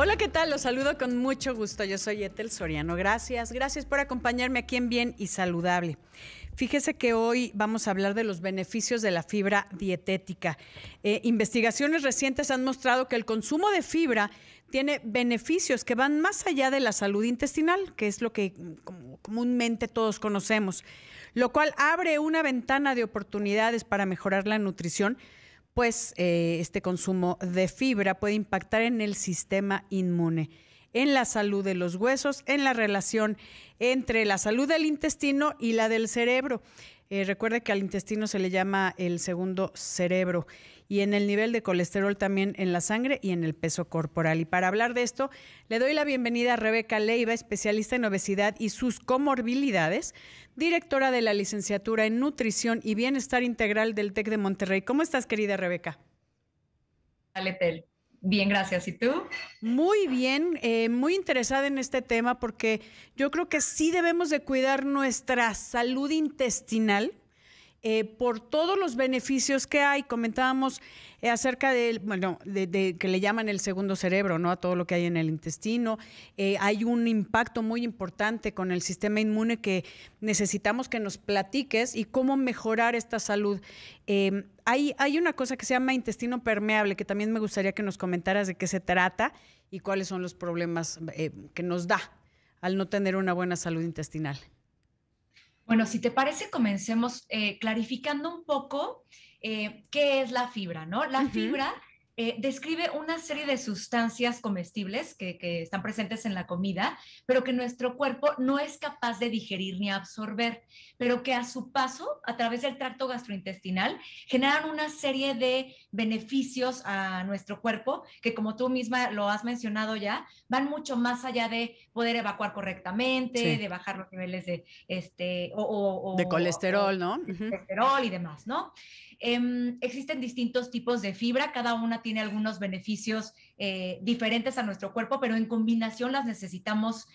Hola, ¿qué tal? Los saludo con mucho gusto. Yo soy Etel Soriano. Gracias, gracias por acompañarme aquí en Bien y Saludable. Fíjese que hoy vamos a hablar de los beneficios de la fibra dietética. Eh, investigaciones recientes han mostrado que el consumo de fibra tiene beneficios que van más allá de la salud intestinal, que es lo que comúnmente todos conocemos, lo cual abre una ventana de oportunidades para mejorar la nutrición pues este consumo de fibra puede impactar en el sistema inmune, en la salud de los huesos, en la relación entre la salud del intestino y la del cerebro. Eh, recuerde que al intestino se le llama el segundo cerebro y en el nivel de colesterol también en la sangre y en el peso corporal. Y para hablar de esto, le doy la bienvenida a Rebeca Leiva, especialista en obesidad y sus comorbilidades, directora de la licenciatura en nutrición y bienestar integral del TEC de Monterrey. ¿Cómo estás, querida Rebeca? Tel. Bien, gracias. ¿Y tú? Muy bien, eh, muy interesada en este tema porque yo creo que sí debemos de cuidar nuestra salud intestinal eh, por todos los beneficios que hay. Comentábamos eh, acerca de, bueno, de, que le llaman el segundo cerebro, ¿no? A todo lo que hay en el intestino. Eh, hay un impacto muy importante con el sistema inmune que necesitamos que nos platiques y cómo mejorar esta salud. Em, hay, hay una cosa que se llama intestino permeable, que también me gustaría que nos comentaras de qué se trata y cuáles son los problemas que nos da al no tener una buena salud intestinal. Bueno, si te parece, comencemos eh, clarificando un poco eh, qué es la fibra, ¿no? La fibra eh, describe una serie de sustancias comestibles que, están presentes en la comida, pero que nuestro cuerpo no es capaz de digerir ni absorber, pero que a su paso, a través del tracto gastrointestinal, generan una serie de beneficios a nuestro cuerpo que, como tú misma lo has mencionado ya, van mucho más allá de poder evacuar correctamente, de bajar los niveles de, este, o, de colesterol, ¿no? Colesterol y demás, ¿no? Em, existen distintos tipos de fibra, cada una tiene algunos beneficios eh, diferentes a nuestro cuerpo, pero en combinación las necesitamos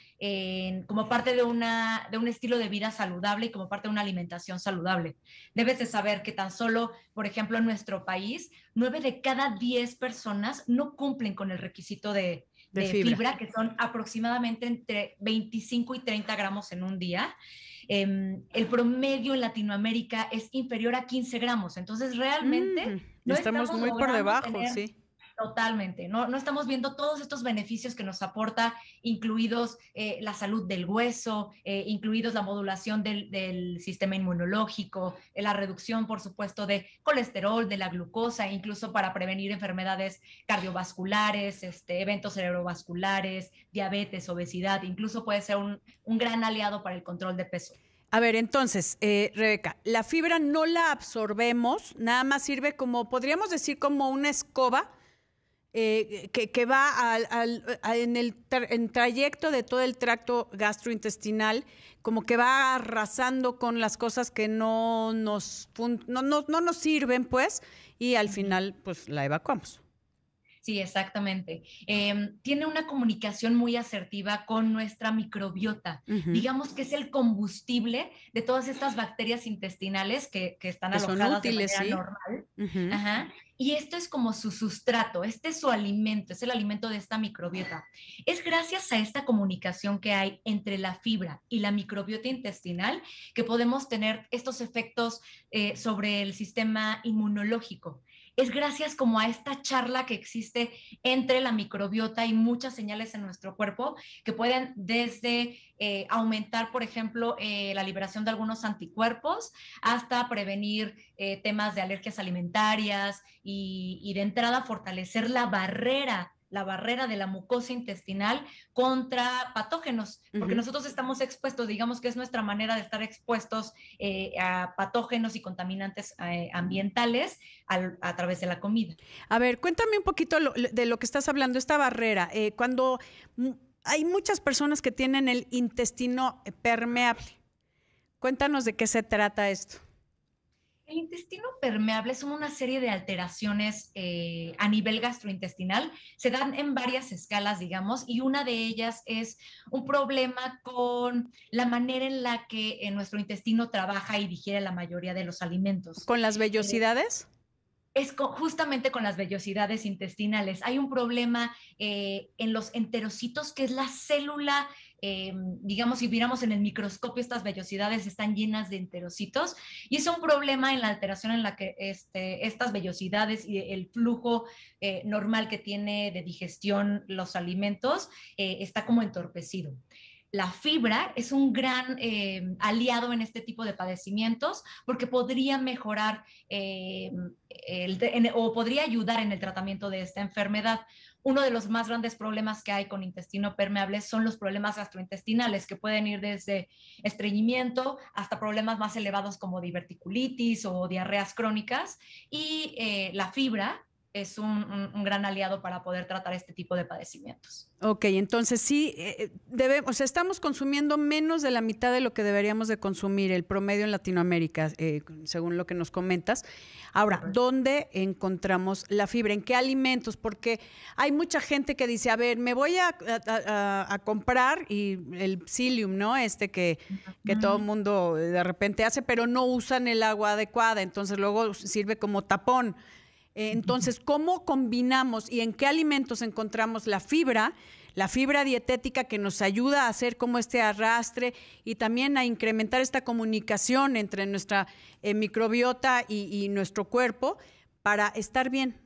como parte de, una, de un estilo de vida saludable y como parte de una alimentación saludable. Debes de saber que tan solo, por ejemplo, en nuestro país, nueve de cada diez personas no cumplen con el requisito de, fibra. que son aproximadamente entre 25 y 30 gramos en un día. Em, el promedio en Latinoamérica es inferior a 15 gramos. Entonces, realmente... Mm, no estamos, muy por debajo, sí. Totalmente, no, no estamos viendo todos estos beneficios que nos aporta, incluidos eh, la salud del hueso, eh, incluidos la modulación del, del sistema inmunológico, eh, la reducción, por supuesto, de colesterol, de la glucosa, incluso para prevenir enfermedades cardiovasculares, este, eventos cerebrovasculares, diabetes, obesidad, incluso puede ser un, un gran aliado para el control de peso. A ver, entonces, Rebeca, la fibra no la absorbemos, nada más sirve como, podríamos decir, como una escoba eh, que, va en el trayecto de todo el tracto gastrointestinal, como que va arrasando con las cosas que no nos, no, no, no nos sirven, pues, y al final, pues, la evacuamos. Sí, exactamente. Em, tiene una comunicación muy asertiva con nuestra microbiota. Digamos que es el combustible de todas estas bacterias intestinales que, están alojadas de manera normal. Ajá. Y esto es como su sustrato, este es su alimento, es el alimento de esta microbiota. Es gracias a esta comunicación que hay entre la fibra y la microbiota intestinal que podemos tener estos efectos eh, sobre el sistema inmunológico es gracias como a esta charla que existe entre la microbiota y muchas señales en nuestro cuerpo que pueden desde eh, aumentar, por ejemplo, eh, la liberación de algunos anticuerpos hasta prevenir eh, temas de alergias alimentarias y, y de entrada fortalecer la barrera la barrera de la mucosa intestinal contra patógenos, porque nosotros estamos expuestos, digamos que es nuestra manera de estar expuestos eh, a patógenos y contaminantes eh, ambientales a través de la comida. A ver, cuéntame un poquito de lo que estás hablando, esta barrera. Eh, cuando hay muchas personas que tienen el intestino permeable, cuéntanos de qué se trata esto. El intestino permeable son una serie de alteraciones eh, a nivel gastrointestinal. Se dan en varias escalas, digamos, y una de ellas es un problema con la manera en la que nuestro intestino trabaja y digiere la mayoría de los alimentos. ¿Con las vellosidades? es justamente con las vellosidades intestinales. Hay un problema eh, en los enterocitos, que es la célula, eh, digamos, si viéramos en el microscopio, estas vellosidades están llenas de enterocitos, y es un problema en la alteración en la que este, estas vellosidades y el flujo eh, normal que tiene de digestión los alimentos está como entorpecido la fibra es un gran eh, aliado en este tipo de padecimientos porque podría mejorar eh, o podría ayudar en el tratamiento de esta enfermedad. Uno de los más grandes problemas que hay con intestino permeable son los problemas gastrointestinales, que pueden ir desde estreñimiento hasta problemas más elevados como diverticulitis o diarreas crónicas. Y eh, la fibra es un, gran aliado para poder tratar este tipo de padecimientos. Ok, entonces sí, eh, eh, debemos, estamos consumiendo menos de la mitad de lo que deberíamos de consumir, el promedio en Latinoamérica, eh, según lo que nos comentas. Ahora, ¿dónde encontramos la fibra? ¿En qué alimentos? Porque hay mucha gente que dice, a ver, me voy a, comprar y el psyllium, ¿no? Este que, que todo el mundo de repente hace, pero no usan el agua adecuada, entonces luego sirve como tapón. Eh, entonces, ¿cómo combinamos y en qué alimentos encontramos la fibra? La fibra dietética que nos ayuda a hacer como este arrastre y también a incrementar esta comunicación entre nuestra eh, microbiota y, nuestro cuerpo para estar bien.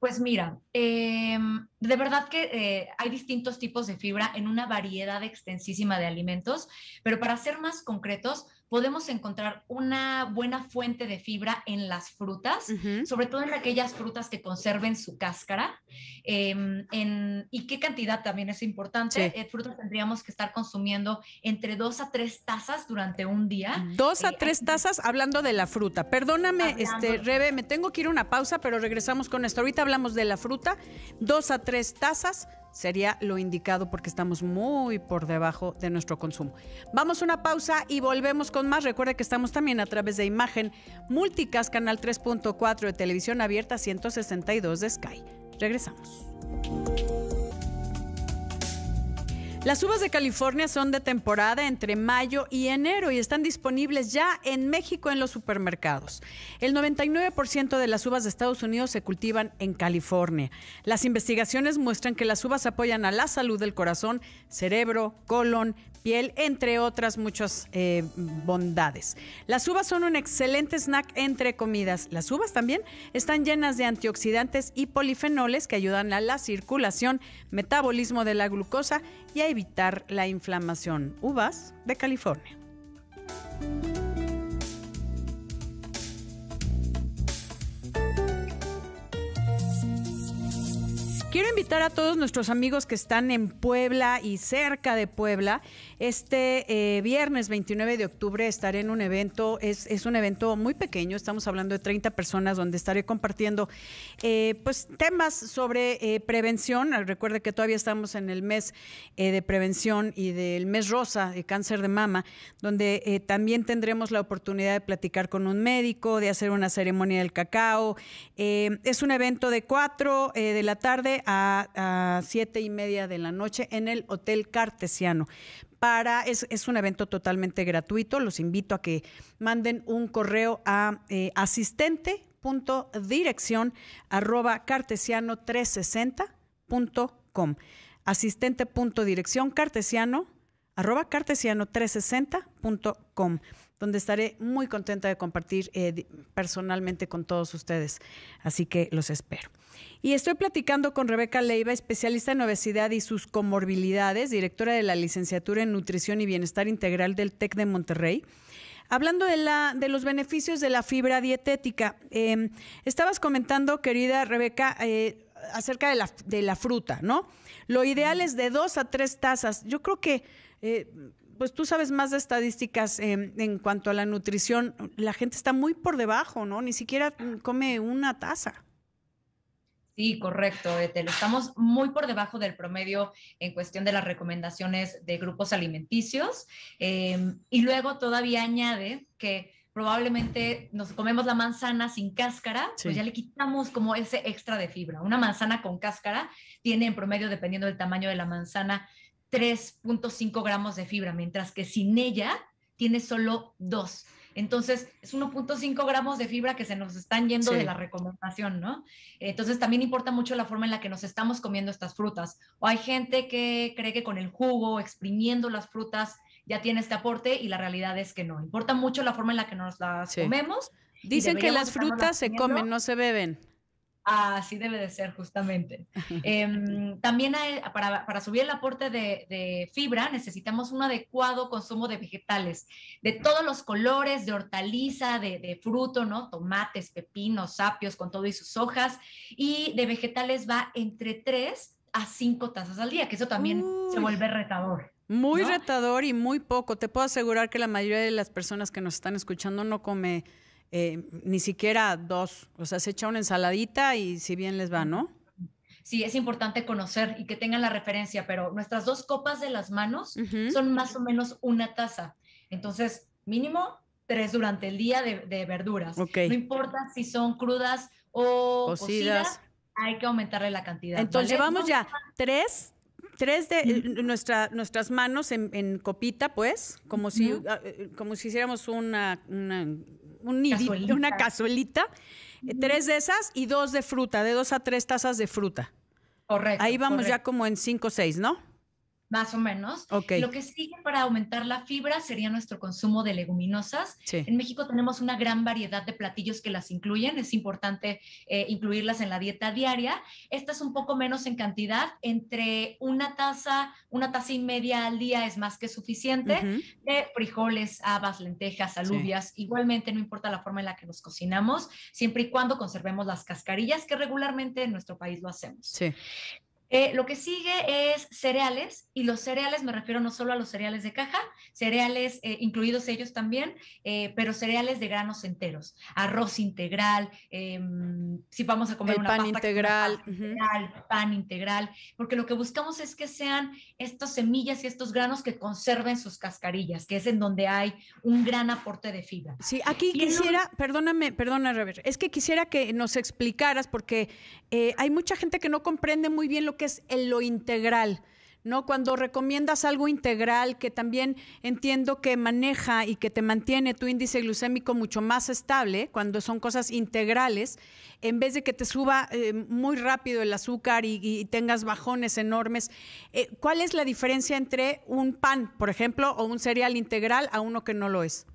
Pues mira, em, de verdad que eh, hay distintos tipos de fibra en una variedad extensísima de alimentos, pero para ser más concretos, podemos encontrar una buena fuente de fibra en las frutas, sobre todo en aquellas frutas que conserven su cáscara. Em, ¿Y qué cantidad también es importante? Sí. Eh, frutas tendríamos que estar consumiendo entre dos a tres tazas durante un día. Dos a eh, tres tazas hablando de la fruta. Perdóname, este, Rebe, me tengo que ir a una pausa, pero regresamos con esto. Ahorita hablamos de la fruta. Dos a tres tazas sería lo indicado porque estamos muy por debajo de nuestro consumo. Vamos a una pausa y volvemos con más. Recuerde que estamos también a través de imagen Multicast, canal 3.4 de televisión abierta 162 de Sky. Regresamos. Las uvas de California son de temporada entre mayo y enero y están disponibles ya en México en los supermercados. El 99% de las uvas de Estados Unidos se cultivan en California. Las investigaciones muestran que las uvas apoyan a la salud del corazón, cerebro, colon, piel, entre otras muchas eh, bondades. Las uvas son un excelente snack entre comidas. Las uvas también están llenas de antioxidantes y polifenoles que ayudan a la circulación, metabolismo de la glucosa y a evitar la inflamación. Uvas de California. Quiero invitar a todos nuestros amigos que están en Puebla y cerca de Puebla. Este eh, viernes 29 de octubre estaré en un evento, es, un evento muy pequeño, estamos hablando de 30 personas donde estaré compartiendo eh, pues temas sobre eh, prevención. Recuerde que todavía estamos en el mes de prevención y del mes rosa de cáncer de mama, donde también tendremos la oportunidad de platicar con un médico, de hacer una ceremonia del cacao. es un evento de 4 de la tarde a, siete y media de la noche en el Hotel Cartesiano. Para, es, un evento totalmente gratuito. Los invito a que manden un correo a eh, asistente.dirección arroba cartesiano360.com. Asistente.dirección cartesiano arroba cartesiano360.com donde estaré muy contenta de compartir eh, personalmente con todos ustedes. Así que los espero. Y estoy platicando con Rebeca Leiva, especialista en obesidad y sus comorbilidades, directora de la licenciatura en Nutrición y Bienestar Integral del TEC de Monterrey. Hablando de, la, de los beneficios de la fibra dietética, em, estabas comentando, querida Rebeca, eh, acerca de la, de la, fruta, ¿no? Lo ideal es de dos a tres tazas. Yo creo que, eh, pues tú sabes más de estadísticas em, en cuanto a la nutrición. La gente está muy por debajo, ¿no? Ni siquiera come una taza. Sí, correcto, Etel. Estamos muy por debajo del promedio en cuestión de las recomendaciones de grupos alimenticios. Em, y luego todavía añade que probablemente nos comemos la manzana sin cáscara, pues ya le quitamos como ese extra de fibra. Una manzana con cáscara tiene en promedio, dependiendo del tamaño de la manzana, 3.5 gramos de fibra, mientras que sin ella tiene solo 2. Entonces, es 1.5 gramos de fibra que se nos están yendo de la recomendación, ¿no? Entonces, también importa mucho la forma en la que nos estamos comiendo estas frutas. O hay gente que cree que con el jugo, exprimiendo las frutas, ya tiene este aporte y la realidad es que no. Importa mucho la forma en la que nos las comemos. Dicen que las frutas se comen, no se beben. Así debe de ser, justamente. Em, también para, subir el aporte de, fibra necesitamos un adecuado consumo de vegetales, de todos los colores, de hortaliza, de, fruto, ¿no? Tomates, pepinos, apios, con todo y sus hojas. Y de vegetales va entre 3 a 5 tazas al día, que eso también se vuelve retador. Muy retador y muy poco. Te puedo asegurar que la mayoría de las personas que nos están escuchando no come eh, ni siquiera dos. O sea, se echa una ensaladita y si bien les va, ¿no? Sí, es importante conocer y que tengan la referencia, pero nuestras dos copas de las manos son más o menos una taza. Entonces, mínimo tres durante el día de, verduras. No importa si son crudas o cocidas, hay que aumentarle la cantidad. Entonces, llevamos ya tres tres de eh, nuestra, nuestras manos en, copita, pues, como si, eh, como si hiciéramos una, una, una cazuelita. Eh, tres de esas y dos de fruta, de dos a tres tazas de fruta. Correcto. Ahí vamos ya como en cinco o seis, ¿no? Más o menos. Lo que sigue para aumentar la fibra sería nuestro consumo de leguminosas. En México tenemos una gran variedad de platillos que las incluyen, es importante eh, incluirlas en la dieta diaria. Esta es un poco menos en cantidad, entre una taza, una taza y media al día es más que suficiente de frijoles, habas, lentejas, alubias. Igualmente no importa la forma en la que los cocinamos, siempre y cuando conservemos las cascarillas, que regularmente en nuestro país lo hacemos. Sí. Eh, lo que sigue es cereales, y los cereales me refiero no solo a los cereales de caja, cereales eh, incluidos ellos también, eh, pero cereales de granos enteros, arroz integral, em, si vamos a comer una pan integral, pan integral, porque lo que buscamos es que sean estas semillas y estos granos que conserven sus cascarillas, que es en donde hay un gran aporte de fibra. Sí, aquí quisiera, perdóname, perdona, Robert, es que quisiera que nos explicaras, porque hay mucha gente que no comprende muy bien lo que es lo integral. ¿no? Cuando recomiendas algo integral que también entiendo que maneja y que te mantiene tu índice glucémico mucho más estable, cuando son cosas integrales, en vez de que te suba eh, muy rápido el azúcar y, tengas bajones enormes, eh, ¿cuál es la diferencia entre un pan, por ejemplo, o un cereal integral a uno que no lo es?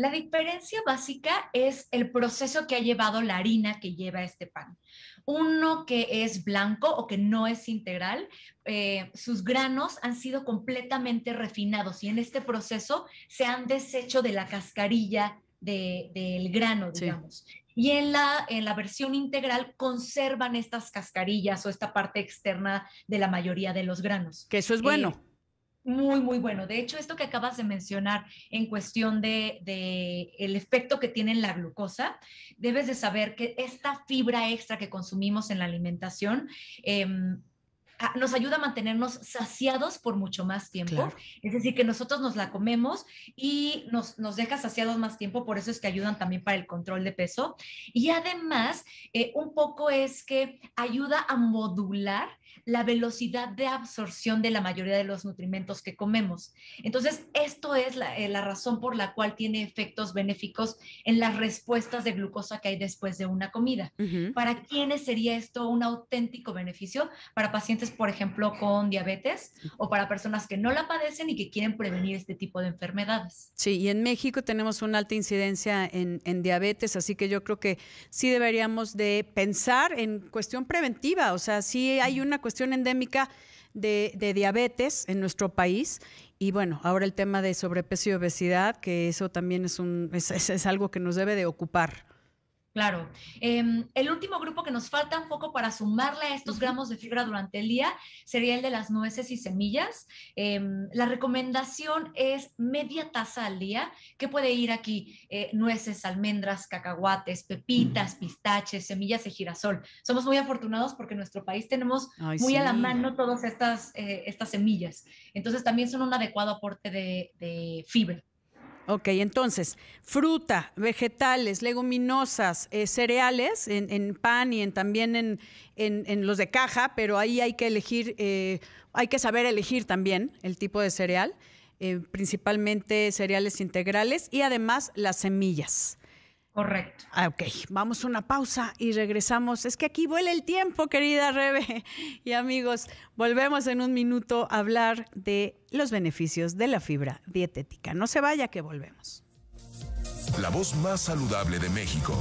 La diferencia básica es el proceso que ha llevado la harina que lleva este pan. Uno que es blanco o que no es integral, eh, sus granos han sido completamente refinados y en este proceso se han deshecho de la cascarilla del grano, digamos. Y en la, en la versión integral conservan estas cascarillas o esta parte externa de la mayoría de los granos. Que eso es bueno. Eh, muy, muy bueno. De hecho, esto que acabas de mencionar en cuestión de, el efecto que tiene la glucosa, debes de saber que esta fibra extra que consumimos en la alimentación em, nos ayuda a mantenernos saciados por mucho más tiempo. Es decir, que nosotros nos la comemos y nos, nos, deja saciados más tiempo, por eso es que ayudan también para el control de peso. Y además, eh, un poco es que ayuda a modular la velocidad de absorción de la mayoría de los nutrimentos que comemos. Entonces, esto es la, eh, razón por la cual tiene efectos benéficos en las respuestas de glucosa que hay después de una comida. ¿Para quiénes sería esto un auténtico beneficio? Para pacientes, por ejemplo, con diabetes o para personas que no la padecen y que quieren prevenir este tipo de enfermedades. Sí, y en México tenemos una alta incidencia en, en diabetes, así que yo creo que sí deberíamos de pensar en cuestión preventiva, o sea, sí hay una cuestión endémica de, diabetes en nuestro país. Y bueno, ahora el tema de sobrepeso y obesidad, que eso también es, un, es algo que nos debe de ocupar. Claro. Em, el último grupo que nos falta un poco para sumarle a estos gramos de fibra durante el día sería el de las nueces y semillas. Em, la recomendación es media taza al día, que puede ir aquí eh, nueces, almendras, cacahuates, pepitas, pistaches, semillas de girasol. Somos muy afortunados porque en nuestro país tenemos muy a la mano todas estas, eh, estas semillas. Entonces también son un adecuado aporte de fibra. Ok, entonces, fruta, vegetales, leguminosas, eh, cereales en, pan y en, también en, los de caja, pero ahí hay que elegir, eh, hay que saber elegir también el tipo de cereal. eh, principalmente cereales integrales y además las semillas. Correcto. Ah, ok, vamos a una pausa y regresamos. Es que aquí vuela el tiempo, querida Rebe. Y amigos, volvemos en un minuto a hablar de los beneficios de la fibra dietética. No se vaya que volvemos. La voz más saludable de México.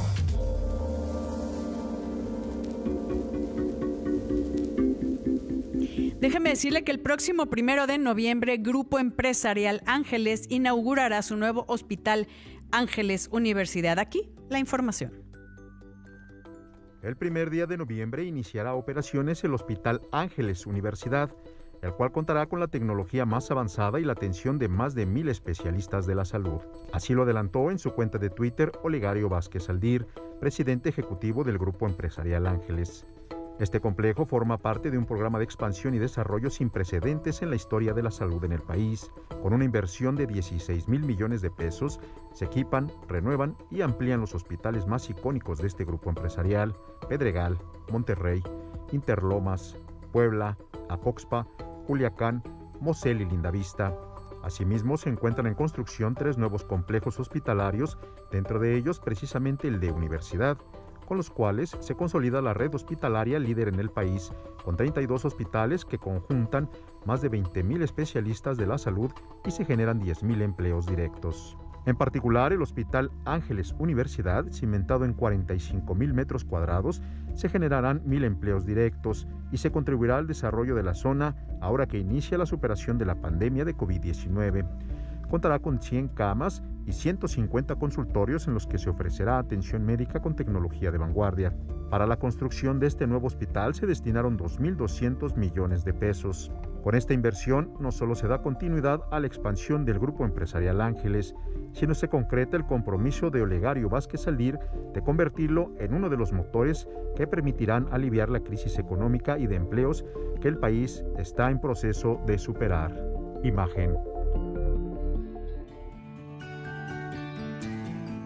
Déjeme decirle que el próximo primero de noviembre, Grupo Empresarial Ángeles inaugurará su nuevo hospital Ángeles Universidad. Aquí la información. El primer día de noviembre iniciará operaciones el Hospital Ángeles Universidad, el cual contará con la tecnología más avanzada y la atención de más de mil especialistas de la salud. Así lo adelantó en su cuenta de Twitter Olegario Vázquez Aldir, presidente ejecutivo del Grupo Empresarial Ángeles. Este complejo forma parte de un programa de expansión y desarrollo sin precedentes en la historia de la salud en el país. Con una inversión de 16 mil millones de pesos, se equipan, renuevan y amplían los hospitales más icónicos de este grupo empresarial, Pedregal, Monterrey, Interlomas, Puebla, Apoxpa, Culiacán, Mosel y Lindavista. Asimismo, se encuentran en construcción tres nuevos complejos hospitalarios, dentro de ellos precisamente el de Universidad, con los cuales se consolida la red hospitalaria líder en el país, con 32 hospitales que conjuntan más de 20.000 especialistas de la salud y se generan 10.000 empleos directos. En particular, el Hospital Ángeles Universidad, cimentado en 45.000 metros cuadrados, se generarán 1.000 empleos directos y se contribuirá al desarrollo de la zona ahora que inicia la superación de la pandemia de COVID-19. Contará con 100 camas y 150 consultorios en los que se ofrecerá atención médica con tecnología de vanguardia. Para la construcción de este nuevo hospital se destinaron 2.200 millones de pesos. Con esta inversión no solo se da continuidad a la expansión del grupo empresarial Ángeles, sino se concreta el compromiso de Olegario Vázquez Aldir de convertirlo en uno de los motores que permitirán aliviar la crisis económica y de empleos que el país está en proceso de superar. Imagen.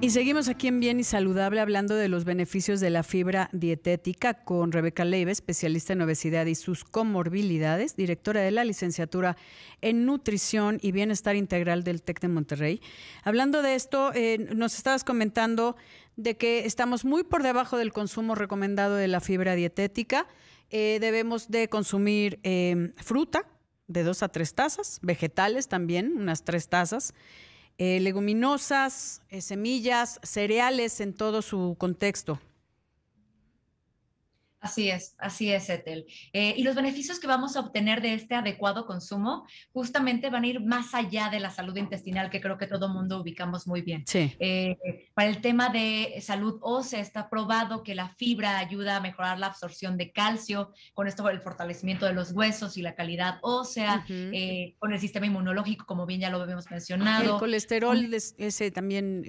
Y seguimos aquí en Bien y Saludable hablando de los beneficios de la fibra dietética con Rebeca Leiva, especialista en obesidad y sus comorbilidades, directora de la licenciatura en Nutrición y Bienestar Integral del TEC de Monterrey. Hablando de esto, eh, nos estabas comentando de que estamos muy por debajo del consumo recomendado de la fibra dietética. Eh, debemos de consumir eh, fruta de dos a tres tazas, vegetales también, unas tres tazas. Eh, leguminosas, eh, semillas, cereales en todo su contexto. Así es, así es, Etel. Eh, y los beneficios que vamos a obtener de este adecuado consumo justamente van a ir más allá de la salud intestinal, que creo que todo mundo ubicamos muy bien. Sí. Eh, para el tema de salud ósea, está probado que la fibra ayuda a mejorar la absorción de calcio, con esto el fortalecimiento de los huesos y la calidad ósea, eh, con el sistema inmunológico, como bien ya lo habíamos mencionado. El colesterol, ese también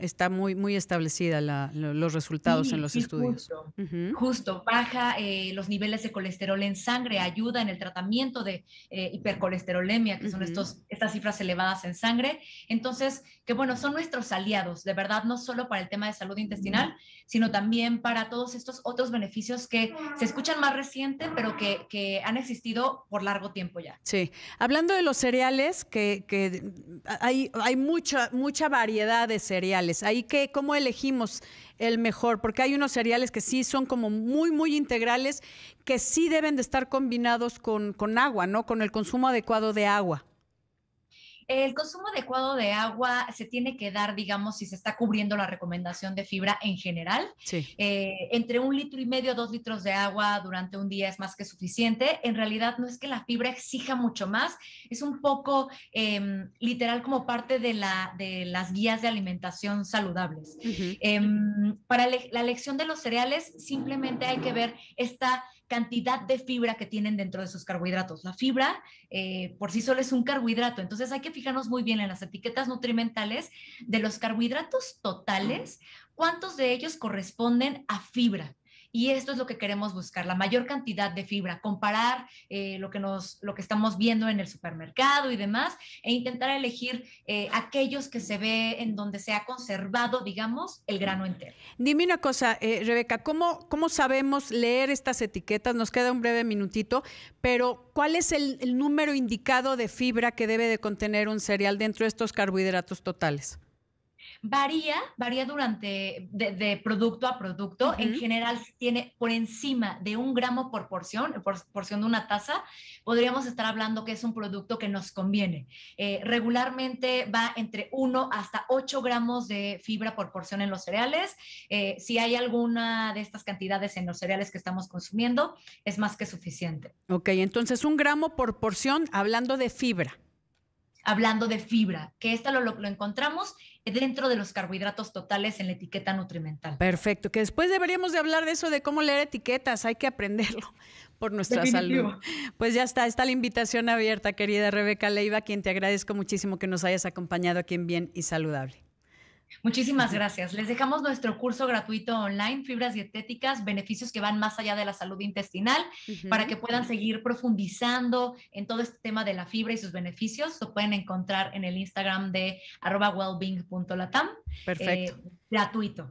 está muy, muy establecida los resultados en los estudios. Justo, justo baja eh, los niveles de colesterol en sangre, ayuda en el tratamiento de eh, hipercolesterolemia, que son estos, estas cifras elevadas en sangre. Entonces, que bueno, son nuestros aliados, de verdad, no solo para el tema de salud intestinal, sino también para todos estos otros beneficios que se escuchan más reciente, pero que, que han existido por largo tiempo ya. Sí, hablando de los cereales, que, que hay, hay mucha, mucha variedad de cereales. Ahí que, ¿cómo elegimos el mejor, porque hay unos cereales que sí son como muy, muy integrales, que sí deben de estar combinados con, con agua, ¿no? Con el consumo adecuado de agua. El consumo adecuado de agua se tiene que dar, digamos, si se está cubriendo la recomendación de fibra en general. Sí. Eh, entre un litro y medio, dos litros de agua durante un día es más que suficiente. En realidad no es que la fibra exija mucho más, es un poco em, literal como parte de, la, de las guías de alimentación saludables. Em, para la elección de los cereales, simplemente hay que ver esta cantidad de fibra que tienen dentro de sus carbohidratos. La fibra eh, por sí sola es un carbohidrato, entonces hay que fijarnos muy bien en las etiquetas nutrimentales de los carbohidratos totales, cuántos de ellos corresponden a fibra. Y esto es lo que queremos buscar, la mayor cantidad de fibra, comparar eh, lo, que nos, lo que estamos viendo en el supermercado y demás, e intentar elegir eh, aquellos que se ve en donde se ha conservado, digamos, el grano entero. Dime una cosa, eh, Rebeca, ¿cómo, ¿cómo sabemos leer estas etiquetas? Nos queda un breve minutito, pero ¿cuál es el, el número indicado de fibra que debe de contener un cereal dentro de estos carbohidratos totales? Varía, varía durante de, producto a producto. En general, tiene por encima de un gramo por porción, por porción de una taza, podríamos estar hablando que es un producto que nos conviene. Eh, regularmente va entre 1 hasta 8 gramos de fibra por porción en los cereales. Eh, si hay alguna de estas cantidades en los cereales que estamos consumiendo, es más que suficiente. Ok, entonces un gramo por porción hablando de fibra hablando de fibra, que esta lo, lo, encontramos dentro de los carbohidratos totales en la etiqueta nutrimental. Perfecto, que después deberíamos de hablar de eso, de cómo leer etiquetas, hay que aprenderlo por nuestra salud. Pues ya está, está la invitación abierta, querida Rebeca Leiva, quien te agradezco muchísimo que nos hayas acompañado aquí en Bien y Saludable. Muchísimas gracias. Les dejamos nuestro curso gratuito online, Fibras Dietéticas, beneficios que van más allá de la salud intestinal, para que puedan seguir profundizando en todo este tema de la fibra y sus beneficios. Lo pueden encontrar en el Instagram de arroba wellbeing.latam. Perfecto. Eh, gratuito.